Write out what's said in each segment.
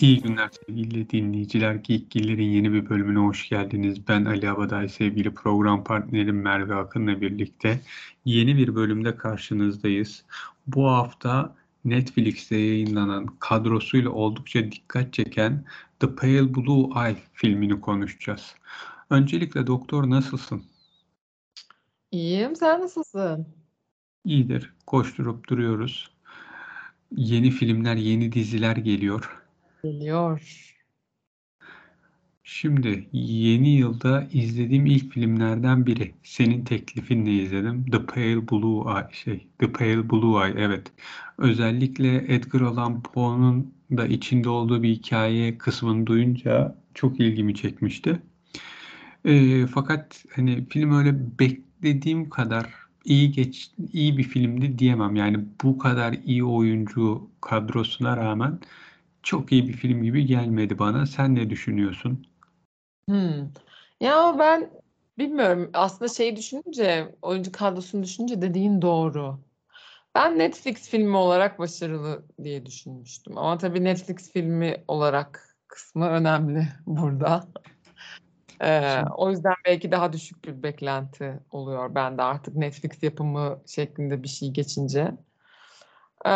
İyi günler sevgili dinleyiciler. Geekgiller'in yeni bir bölümüne hoş geldiniz. Ben Ali Abaday, sevgili program partnerim Merve Akın'la birlikte yeni bir bölümde karşınızdayız. Bu hafta Netflix'te yayınlanan kadrosuyla oldukça dikkat çeken The Pale Blue Eye filmini konuşacağız. Öncelikle doktor nasılsın? İyiyim, sen nasılsın? İyidir, koşturup duruyoruz. Yeni filmler, yeni diziler geliyor. Geliyor. Şimdi yeni yılda izlediğim ilk filmlerden biri. Senin teklifinle izledim. The Pale Blue Eye şey, The Pale Blue Eye evet. Özellikle Edgar Allan Poe'nun da içinde olduğu bir hikaye kısmını duyunca çok ilgimi çekmişti. E, fakat hani film öyle beklediğim kadar iyi geç iyi bir filmdi diyemem. Yani bu kadar iyi oyuncu kadrosuna rağmen çok iyi bir film gibi gelmedi bana. Sen ne düşünüyorsun? Hımm. Ya, ben bilmiyorum. Aslında şeyi düşününce, oyuncu kadrosunu düşününce dediğin doğru. Ben Netflix filmi olarak başarılı diye düşünmüştüm ama tabii Netflix filmi olarak kısmı önemli burada. Eee, o yüzden belki daha düşük bir beklenti oluyor bende artık Netflix yapımı şeklinde bir şey geçince. Eee,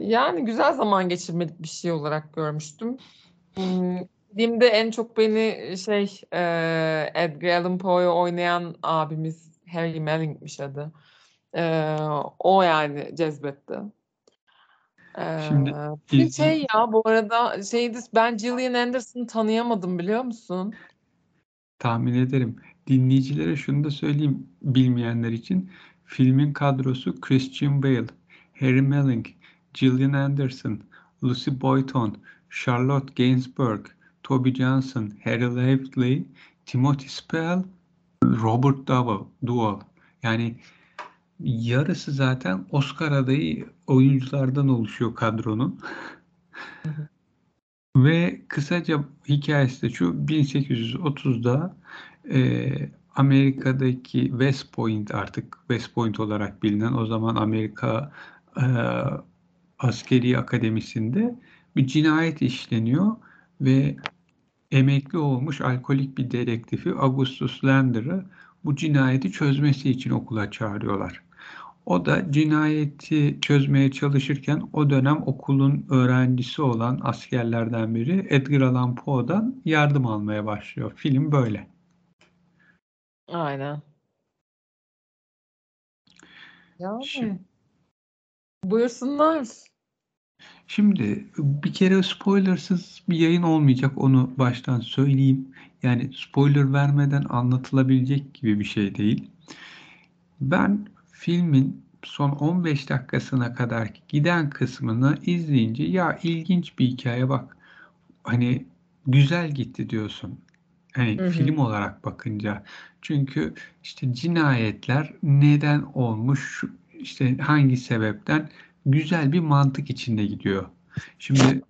yani güzel zaman geçirmelik bir şey olarak görmüştüm. Imm, izlediğimde en çok beni şey, eee, Edgar Allan Poe'yu oynayan abimiz Harry Melling'miş adı. Eee, o yani cezbetti. Şimdi bir izle şey ya bu arada şeydi ben Gillian Anderson'ı tanıyamadım biliyor musun? Tahmin ederim. Dinleyicilere şunu da söyleyeyim bilmeyenler için. Filmin kadrosu Christian Bale, Harry Melling, Gillian Anderson, Lucy Boyton, Charlotte Gainsbourg, Toby Johnson, Harry Lively, Timothy Spall, Robert Duvall. Yani yarısı zaten Oscar adayı oyunculardan oluşuyor kadronun. Ve kısaca hikayesi de şu 1830'da e, Amerika'daki West Point artık West Point olarak bilinen o zaman Amerika e, Askeri Akademisi'nde bir cinayet işleniyor ve emekli olmuş alkolik bir dedektifi Augustus Lander'ı bu cinayeti çözmesi için okula çağırıyorlar. O da cinayeti çözmeye çalışırken o dönem okulun öğrencisi olan askerlerden biri Edgar Allan Poe'dan yardım almaya başlıyor. Film böyle. Aynen. Şimdi, Yani. Buyursunlar. şimdi bir kere spoilersız bir yayın olmayacak onu baştan söyleyeyim. Yani spoiler vermeden anlatılabilecek gibi bir şey değil. Ben filmin son 15 dakikasına kadar giden kısmını izleyince ya ilginç bir hikaye bak hani güzel gitti diyorsun. Hani Hı hı. film olarak bakınca. Çünkü işte cinayetler neden olmuş, işte hangi sebepten güzel bir mantık içinde gidiyor. Şimdi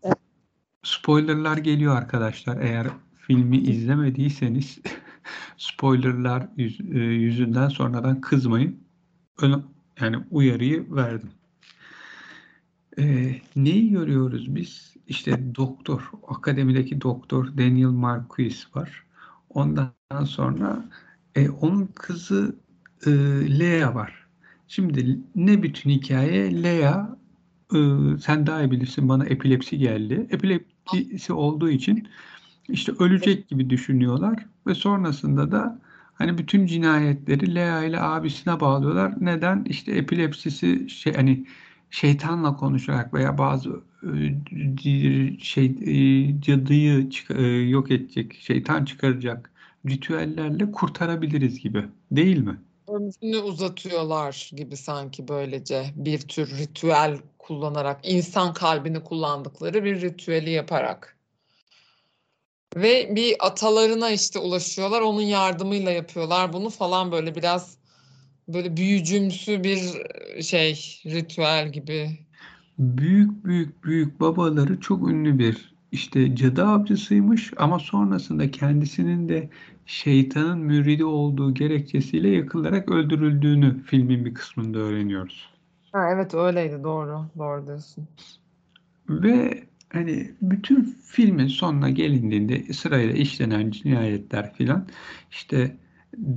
spoilerlar geliyor arkadaşlar. Eğer filmi izlemediyseniz spoilerlar yüz, e, yüzünden sonradan kızmayın. Yani uyarıyı verdim. Ee, neyi görüyoruz biz? İşte doktor, akademideki doktor Daniel Marquis var. Ondan sonra e, onun kızı e, Lea var. Şimdi ne bütün hikaye? Lea e, sen daha iyi bilirsin bana epilepsi geldi. Epilepsi olduğu için işte ölecek gibi düşünüyorlar ve sonrasında da hani bütün cinayetleri Lea ile abisine bağlıyorlar. Neden? İşte epilepsisi şey hani şeytanla konuşarak veya bazı şey cadıyı yok edecek, şeytan çıkaracak ritüellerle kurtarabiliriz gibi. Değil mi? Ömrünü uzatıyorlar gibi sanki böylece bir tür ritüel kullanarak, insan kalbini kullandıkları bir ritüeli yaparak. Ve bir atalarına işte ulaşıyorlar, onun yardımıyla yapıyorlar bunu falan böyle biraz böyle büyücümsü bir şey, ritüel gibi. Büyük büyük büyük babaları çok ünlü bir işte cadı avcısıymış ama sonrasında kendisinin de şeytanın müridi olduğu gerekçesiyle yakılarak öldürüldüğünü filmin bir kısmında öğreniyoruz. Ha, evet öyleydi doğru. Doğru diyorsun. Ve hani bütün filmin sonuna gelindiğinde sırayla işlenen cinayetler filan işte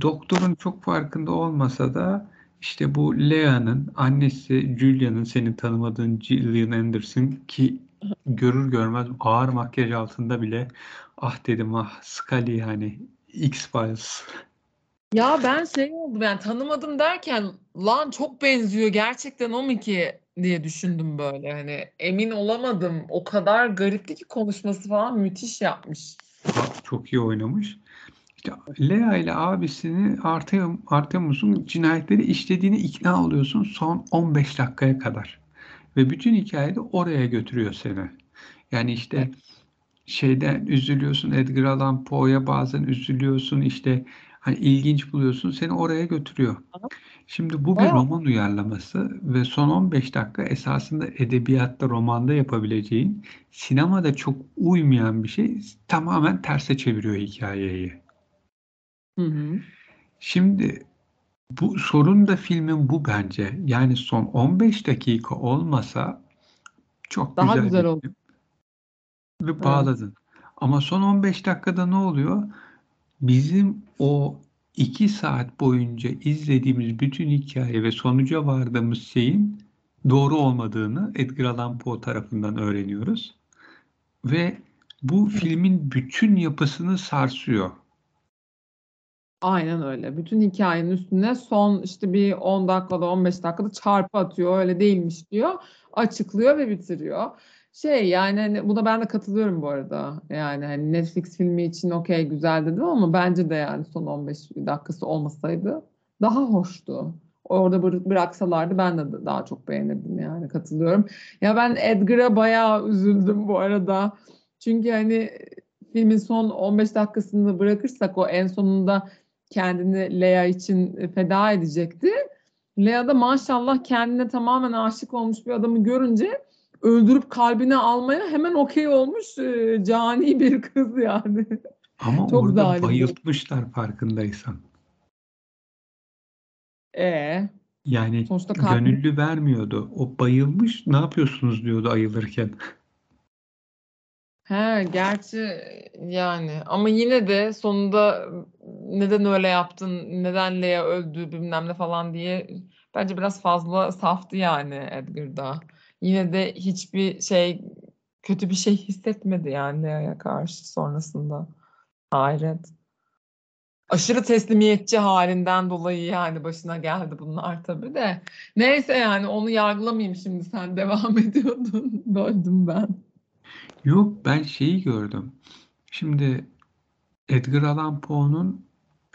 doktorun çok farkında olmasa da işte bu Lea'nın annesi Julia'nın senin tanımadığın Gillian Anderson ki görür görmez ağır makyaj altında bile ah dedim ah Scully yani X-Files. Ya ben şey oldum yani tanımadım derken lan çok benziyor gerçekten o mu ki diye düşündüm böyle hani emin olamadım. O kadar garipti ki konuşması falan müthiş yapmış. Çok iyi oynamış. İşte Lea ile abisini Artem, Artemus'un cinayetleri işlediğini ikna oluyorsun son 15 dakikaya kadar. Ve bütün hikaye de oraya götürüyor seni. Yani işte şeyden üzülüyorsun Edgar Allan Poe'ya bazen üzülüyorsun işte hani ilginç buluyorsun seni oraya götürüyor. Şimdi bu bir roman uyarlaması ve son 15 dakika esasında edebiyatta, romanda yapabileceğin sinemada çok uymayan bir şey tamamen terse çeviriyor hikayeyi. Hı hı. Şimdi bu sorun da filmin bu bence. Yani son 15 dakika olmasa çok Daha güzel, güzel oldu. film. Ve bağladın. Ama son 15 dakikada ne oluyor? Bizim o 2 saat boyunca izlediğimiz bütün hikaye ve sonuca vardığımız şeyin doğru olmadığını Edgar Allan Poe tarafından öğreniyoruz. Ve bu filmin bütün yapısını sarsıyor. Aynen öyle. Bütün hikayenin üstüne son işte bir 10 dakikada 15 dakikada çarpı atıyor. Öyle değilmiş diyor. Açıklıyor ve bitiriyor. Şey yani hani buna ben de katılıyorum bu arada. Yani hani Netflix filmi için okey güzel dedim ama bence de yani son 15 dakikası olmasaydı daha hoştu. Orada bıra- bıraksalardı ben de daha çok beğenirdim yani katılıyorum. Ya ben Edgar'a bayağı üzüldüm bu arada. Çünkü hani filmin son 15 dakikasını bırakırsak o en sonunda kendini Lea için feda edecekti. Lea da maşallah kendine tamamen aşık olmuş bir adamı görünce öldürüp kalbine almaya hemen okey olmuş e, cani bir kız yani. Ama Çok orada zalim. bayıltmışlar farkındaysan. E Yani sonuçta kalbi gönüllü vermiyordu. O bayılmış ne yapıyorsunuz diyordu ayılırken. He, gerçi yani ama yine de sonunda neden öyle yaptın, neden Lea öldü bilmem ne falan diye bence biraz fazla saftı yani Edgar'da. Yine de hiçbir şey kötü bir şey hissetmedi yani Lea'ya karşı sonrasında. Hayret. Aşırı teslimiyetçi halinden dolayı yani başına geldi bunlar tabii de. Neyse yani onu yargılamayayım şimdi sen devam ediyordun. Böldüm ben. Yok ben şeyi gördüm. Şimdi Edgar Allan Poe'nun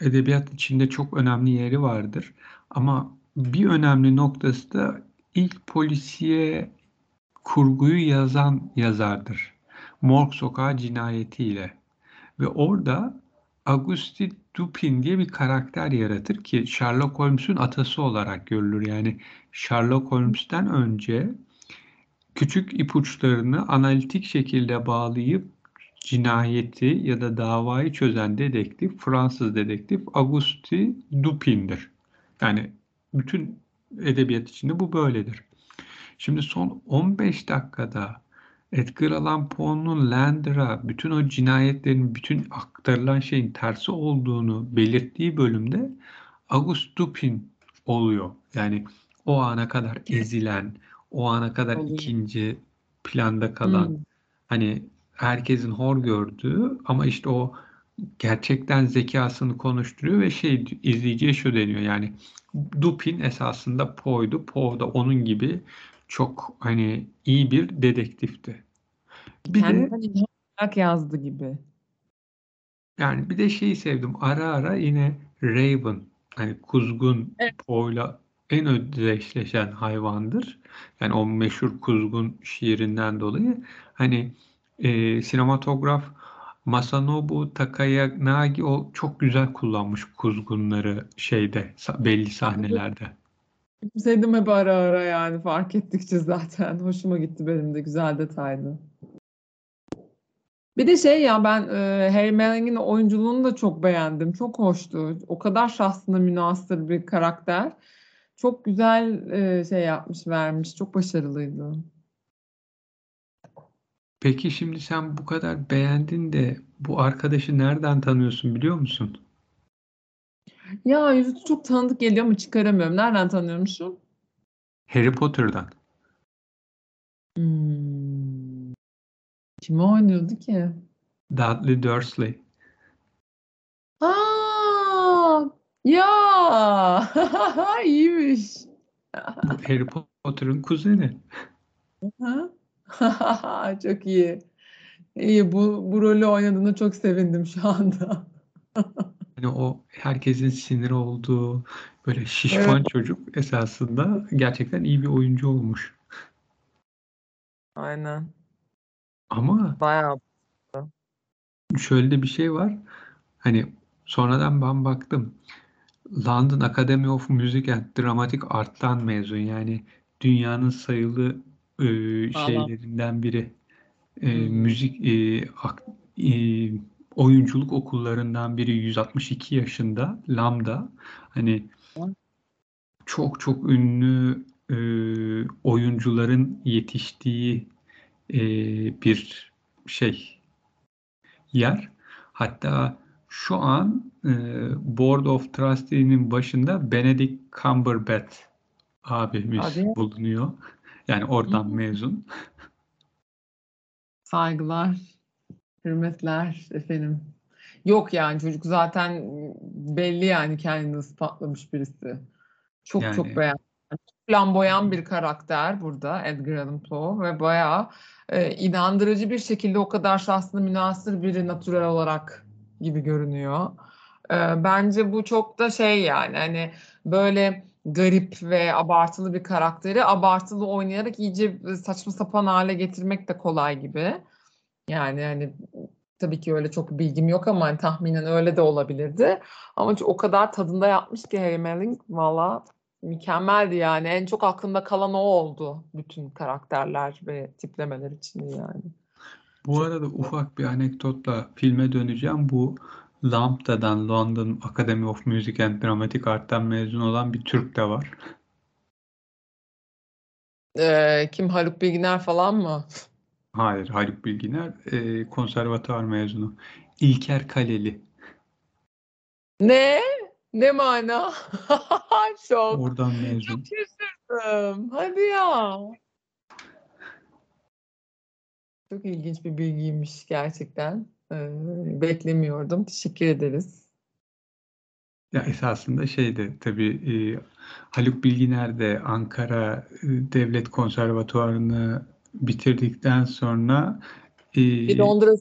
edebiyat içinde çok önemli yeri vardır. Ama bir önemli noktası da ilk polisiye kurguyu yazan yazardır. Morg Sokağı cinayetiyle. Ve orada Auguste Dupin diye bir karakter yaratır ki Sherlock Holmes'un atası olarak görülür. Yani Sherlock Holmes'ten önce küçük ipuçlarını analitik şekilde bağlayıp cinayeti ya da davayı çözen dedektif, Fransız dedektif Auguste Dupin'dir. Yani bütün edebiyat içinde bu böyledir. Şimdi son 15 dakikada Edgar Allan Poe'nun Lander'a bütün o cinayetlerin, bütün aktarılan şeyin tersi olduğunu belirttiği bölümde Auguste Dupin oluyor. Yani o ana kadar ezilen, o ana kadar Oluyor. ikinci planda kalan, Hmm. hani herkesin hor gördüğü ama işte o gerçekten zekasını konuşturuyor ve şey izleyiciye şu deniyor yani Dupin esasında Poe'du. Poe da onun gibi çok hani iyi bir dedektifti. Bir de ilham alarak yazdı gibi. yani bir de şeyi sevdim. Ara ara yine Raven hani kuzgun Evet. Poe'la en özdeşleşen hayvandır. Yani o meşhur kuzgun şiirinden dolayı hani e, sinematograf Masanobu Takayanagi o çok güzel kullanmış kuzgunları şeyde belli sahnelerde. Sevdim hep ara ara yani fark ettikçe zaten. Hoşuma gitti benim de güzel detaydı. Bir de şey ya ben e, Harry Manning'in oyunculuğunu da çok beğendim. Çok hoştu. O kadar şahsına münhasır bir karakter. Çok güzel e, şey yapmış, vermiş. Çok başarılıydı. Peki şimdi sen bu kadar beğendin de bu arkadaşı nereden tanıyorsun biliyor musun? Ya yüzü çok tanıdık geliyor ama çıkaramıyorum. Nereden tanıyormuşum? Harry Potter'dan. Hmm. Kim oynuyordu ki? Dudley Dursley. Aa, ya iyiymiş. Harry Potter'ın kuzeni. Çok iyi. İyi bu, bu rolü oynadığına çok sevindim şu anda. Hani o herkesin sinir olduğu böyle şişman Evet. çocuk esasında gerçekten iyi bir oyuncu olmuş. Aynen. Ama Bayağı. şöyle de bir şey var. Hani sonradan ben baktım. London Academy of Music and Dramatic Art'tan mezun. Yani dünyanın sayılı e, şeylerinden biri. E, müzik e, ak- e, oyunculuk okullarından biri 162 yaşında Lambda. Hani çok çok ünlü e, oyuncuların yetiştiği e, bir şey yer. Hatta şu an e, Board of Trustee'nin başında Benedict Cumberbatch abimiz Hadi. bulunuyor. Yani oradan mezun. Saygılar, hürmetler efendim. Yok yani çocuk zaten belli yani kendini ispatlamış birisi. Çok Yani- çok beğendim. Flamboyan bir karakter burada Edgar Allan Poe ve bayağı e, inandırıcı bir şekilde o kadar şahsına münhasır biri natürel olarak gibi görünüyor. E, bence bu çok da şey yani hani böyle garip ve abartılı bir karakteri abartılı oynayarak iyice saçma sapan hale getirmek de kolay gibi. Yani hani tabii ki öyle çok bilgim yok ama hani tahminen öyle de olabilirdi. Ama o kadar tadında yapmış ki Harry Melling valla mükemmeldi yani. En çok aklımda kalan o oldu bütün karakterler ve tiplemeler için yani. Bu Çok arada güzel. ufak bir anekdotla filme döneceğim. Bu Lambda'dan London Academy of Music and Dramatic Art'tan mezun olan bir Türk de var. Ee, kim Haluk Bilginer falan mı? Hayır, Haluk Bilginer e, konservatuvar mezunu. İlker Kaleli. Ne? Ne mana? Şok. Oradan mezun. Çok şaşırdım. Hadi ya. Çok ilginç bir bilgiymiş gerçekten. Ee, beklemiyordum. Teşekkür ederiz. Ya esasında şeyde tabii e, Haluk Bilginer de Ankara e, Devlet Konservatuvarını bitirdikten sonra e, Bir Londra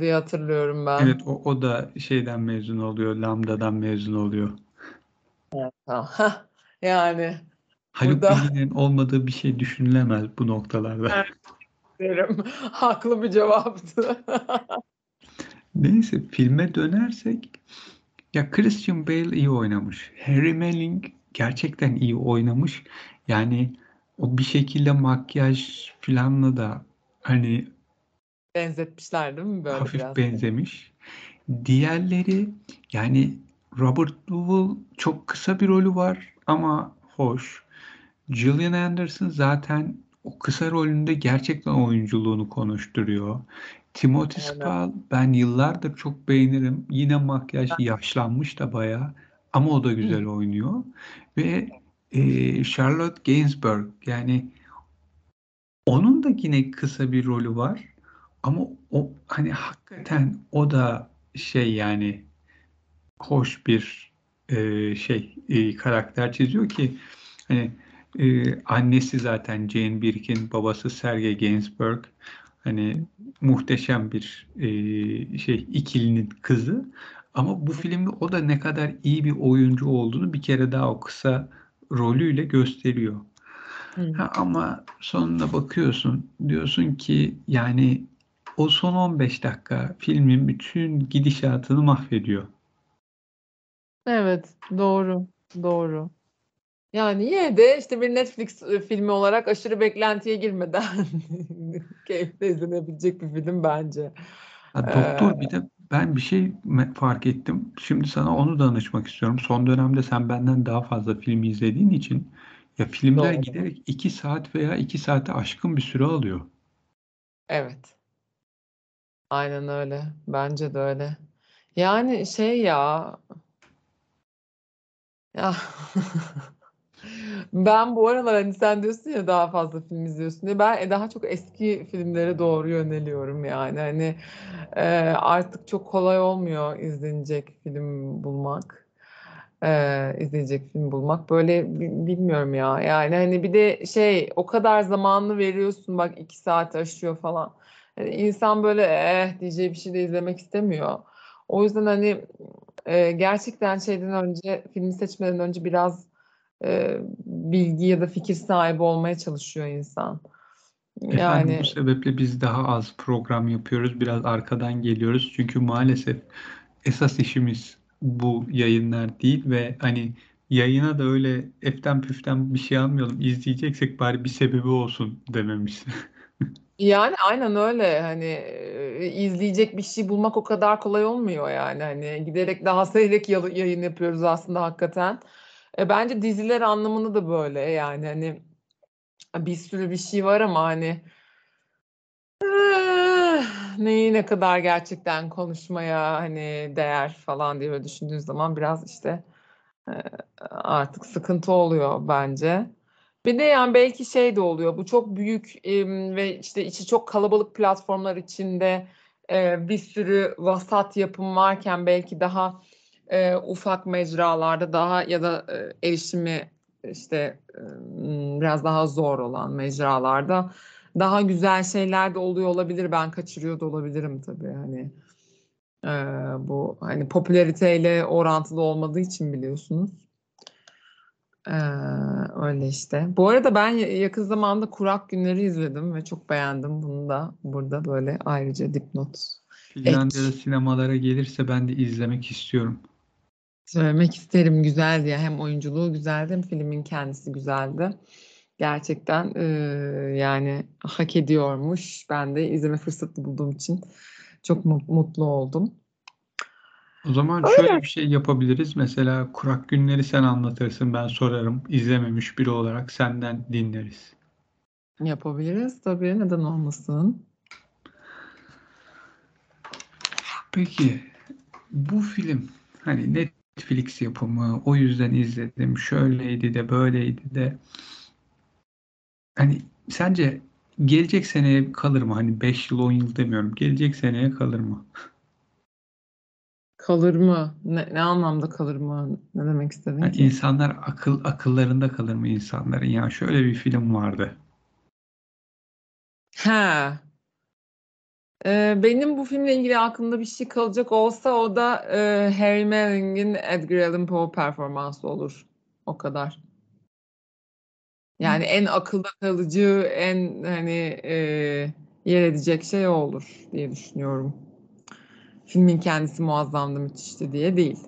diye hatırlıyorum ben. evet o, o da şeyden mezun oluyor, Lambda'dan mezun oluyor. Yani Haluk Burada- Bilginer'in olmadığı bir şey düşünülemez bu noktalarda. Evet. derim. Haklı bir cevaptı. Neyse filme dönersek ya Christian Bale iyi oynamış. Harry Melling gerçekten iyi oynamış. Yani o bir şekilde makyaj filanla da hani Benzetmişler değil mi böyle hafif biraz? benzemiş. Diğerleri yani Robert Duvall çok kısa bir rolü var ama hoş. Gillian Anderson zaten o kısa rolünde gerçekten oyunculuğunu konuşturuyor. Timothy Aynen. Spall ben yıllardır çok beğenirim. Yine makyaj yaşlanmış da bayağı ama o da güzel oynuyor. Ve e, Charlotte Gainsbourg yani onun da yine kısa bir rolü var. Ama o hani hakikaten o da şey yani hoş bir e, şey e, karakter çiziyor ki hani e, annesi zaten Jane Birkin, babası Sergey Gainsbourg hani muhteşem bir e, şey ikilinin kızı. Ama bu filmde o da ne kadar iyi bir oyuncu olduğunu bir kere daha o kısa rolüyle gösteriyor. Hı. Ha, ama sonuna bakıyorsun diyorsun ki yani o son 15 dakika filmin bütün gidişatını mahvediyor. Evet, doğru, doğru. Yani yine de işte bir Netflix e, filmi olarak aşırı beklentiye girmeden keyifle izlenebilecek bir film bence. Ha, Ee, doktor bir de ben bir şey fark ettim. Şimdi sana onu danışmak istiyorum. Son dönemde sen benden daha fazla film izlediğin için ya filmler Doğru. giderek 2 saat veya 2 saate aşkın bir süre alıyor. Evet. Aynen öyle. Bence de öyle. Yani şey ya ya ben bu aralar hani sen diyorsun ya daha fazla film izliyorsun diye ben daha çok eski filmlere doğru yöneliyorum yani. Hani e, artık çok kolay olmuyor izlenecek film bulmak e, izleyecek film bulmak. Böyle bilmiyorum ya. Yani hani bir de şey o kadar zamanını veriyorsun bak iki saat aşıyor falan. Yani insan böyle eh! diyeceği bir şey de izlemek istemiyor. O yüzden hani e, gerçekten şeyden önce filmi seçmeden önce biraz e, bilgi ya da fikir sahibi olmaya çalışıyor insan. Efendim Yani bu sebeple biz daha az program yapıyoruz. Biraz arkadan geliyoruz. Çünkü maalesef esas işimiz bu yayınlar değil ve hani yayına da öyle eften püften bir şey almayalım. İzleyeceksek bari bir sebebi olsun dememiş. yani aynen öyle hani e, izleyecek bir şey bulmak o kadar kolay olmuyor yani hani giderek daha seyrek yayın yapıyoruz aslında hakikaten. E, bence diziler anlamında da böyle yani hani bir sürü bir şey var ama hani eh, neyi ne kadar gerçekten konuşmaya hani değer falan diye böyle düşündüğün zaman biraz işte e, artık sıkıntı oluyor bence. Bir de yani belki şey de oluyor. Bu çok büyük ve işte içi çok kalabalık platformlar içinde e, bir sürü vasat yapım varken belki daha e, ufak mecralarda daha ya da e, erişimi işte e, biraz daha zor olan mecralarda daha güzel şeyler de oluyor olabilir. Ben kaçırıyor da olabilirim tabii hani e, bu hani popülariteyle orantılı olmadığı için biliyorsunuz. Ee, öyle işte. Bu arada ben yakın zamanda Kurak Günleri izledim ve çok beğendim. Bunu da burada böyle ayrıca dipnot Finlandiya'da sinemalara gelirse ben de izlemek istiyorum. Söylemek isterim. Güzeldi ya. Hem oyunculuğu güzeldi hem filmin kendisi güzeldi. Gerçekten e, yani hak ediyormuş. Ben de izleme fırsatı bulduğum için çok mutlu oldum. O zaman şöyle bir şey yapabiliriz. Mesela kurak günleri sen anlatırsın, ben sorarım. İzlememiş biri olarak senden dinleriz. Yapabiliriz tabii. Neden olmasın? Peki bu film hani Netflix yapımı o yüzden izledim. Şöyleydi de böyleydi de. Hani sence gelecek seneye kalır mı? Hani 5 yıl 10 yıl demiyorum. Gelecek seneye kalır mı? Kalır mı? Ne, ne anlamda kalır mı? Ne demek istedin Yani ki? insanlar akıl akıllarında kalır mı insanların? Ya şöyle bir film vardı. Ha. Ee, benim bu filmle ilgili aklımda bir şey kalacak olsa o da e, Harry Melling'in Edgar Allan Poe performansı olur. O kadar. Yani en akılda kalıcı, en hani e, yer edecek şey o olur diye düşünüyorum. Filmin kendisi muazzamdı, müthişti diye değil.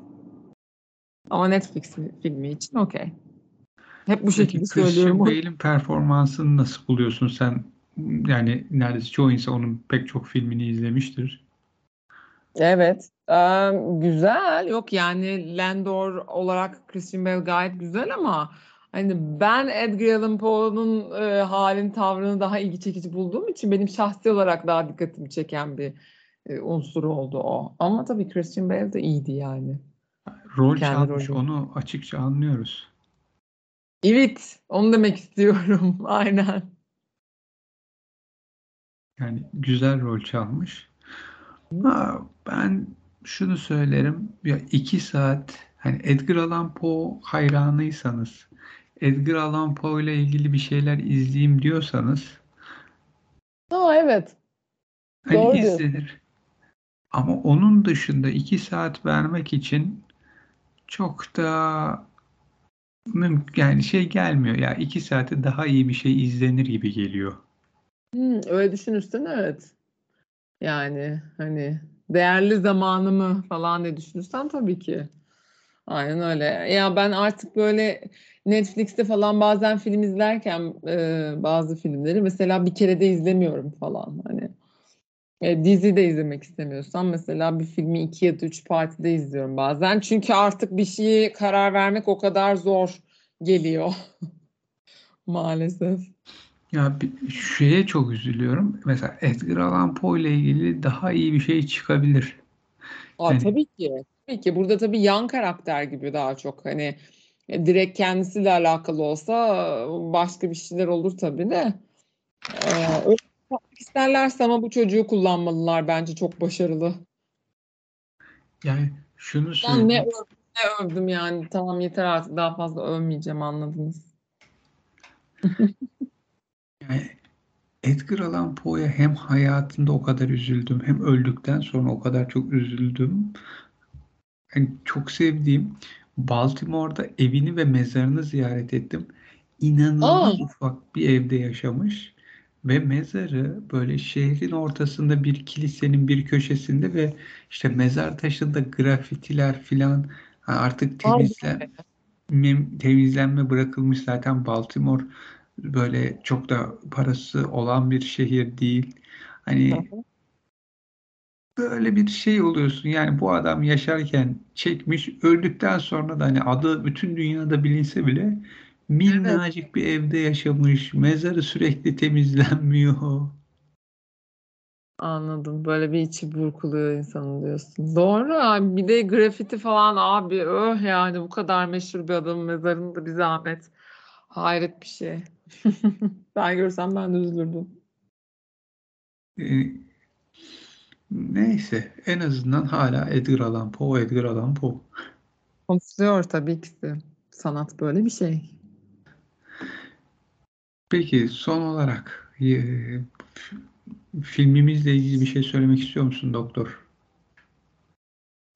Ama Netflix filmi için okey. Hep bu Peki şekilde söylüyorum. Christian Bale'in performansını nasıl buluyorsun sen? Yani neredeyse çoğu insan onun pek çok filmini izlemiştir. Evet. Eee, güzel. Yok yani Landor olarak Christian Bale gayet güzel ama hani ben Edgar Allan Poe'nun e, halin tavrını daha ilgi çekici bulduğum için benim şahsi olarak daha dikkatimi çeken bir e, unsur oldu o. Ama tabii Christian Bale de iyiydi yani. Rol Kendi çalmış rolü. onu açıkça anlıyoruz. Evet, onu demek istiyorum. Aynen. Yani güzel rol çalmış. Ha, ben şunu söylerim. Ya iki saat hani Edgar Allan Poe hayranıysanız Edgar Allan Poe ile ilgili bir şeyler izleyeyim diyorsanız Aa, evet. hani Doğru izlenir. Ama onun dışında iki saat vermek için çok da mümkün yani şey gelmiyor. Ya iki saate daha iyi bir şey izlenir gibi geliyor. Hmm, öyle düşünürsen evet. Yani hani değerli zamanımı falan diye düşünürsen tabii ki. Aynen öyle. Ya ben artık böyle Netflix'te falan bazen film izlerken e, bazı filmleri mesela bir kere de izlemiyorum falan. Hani e, dizi de izlemek istemiyorsam mesela bir filmi iki ya da üç partide izliyorum bazen. Çünkü artık bir şeye karar vermek o kadar zor geliyor maalesef. Ya bir şeye çok üzülüyorum. Mesela Edgar Allan Poe ile ilgili daha iyi bir şey çıkabilir. Aa, Yani tabii ki. Tabii ki. Burada tabii yan karakter gibi daha çok hani e, direkt kendisiyle alakalı olsa e, başka bir şeyler olur tabii de. Ee, isterlerse ama bu çocuğu kullanmalılar bence çok başarılı. yani şunu Ben ne söyleyeyim. övdüm, ne övdüm yani. Tamam yeter artık daha fazla övmeyeceğim anladınız. Yani Edgar Allan Poe'ya hem hayatında o kadar üzüldüm hem öldükten sonra o kadar çok üzüldüm. Yani çok sevdiğim Baltimore'da evini ve mezarını ziyaret ettim. İnanılmaz ufak bir evde yaşamış ve mezarı böyle şehrin ortasında bir kilisenin bir köşesinde ve işte mezar taşında grafitiler filan artık temizlen temizlenme bırakılmış zaten Baltimore böyle çok da parası olan bir şehir değil. Hani hı. böyle bir şey oluyorsun. Yani bu adam yaşarken çekmiş, öldükten sonra da hani adı bütün dünyada bilinse bile Evet, minnacık bir evde yaşamış. Mezarı sürekli temizlenmiyor. anladım. Böyle bir içi burkuluyor insanın diyorsun. Doğru abi. Bir de grafiti falan abi öh yani bu kadar meşhur bir adamın mezarında bir zahmet. Hayret bir şey. Ben görsem ben de üzülürdüm. Ee, neyse en azından hala Edgar Allan Poe, Edgar Allan Poe. Konuşuluyor tabii ki de. Sanat böyle bir şey. Peki son olarak e, filmimizle ilgili bir şey söylemek istiyor musun doktor?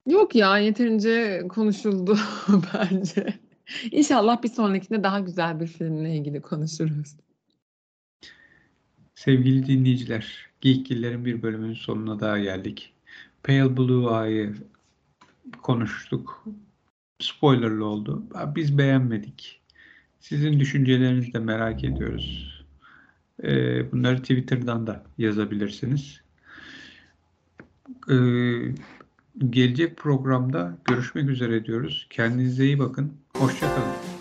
Yok ya yeterince konuşuldu bence. İnşallah bir sonrakinde daha güzel bir filmle ilgili konuşuruz. Sevgili dinleyiciler, Geekgiller'in bir bölümünün sonuna daha geldik. Pale Blue Eye'ı konuştuk. Spoilerlı oldu. Biz beğenmedik. Sizin düşüncelerinizi de merak ediyoruz. Ee, bunları Twitter'dan da yazabilirsiniz. Ee, gelecek programda görüşmek üzere diyoruz. Kendinize iyi bakın. Hoşça kalın.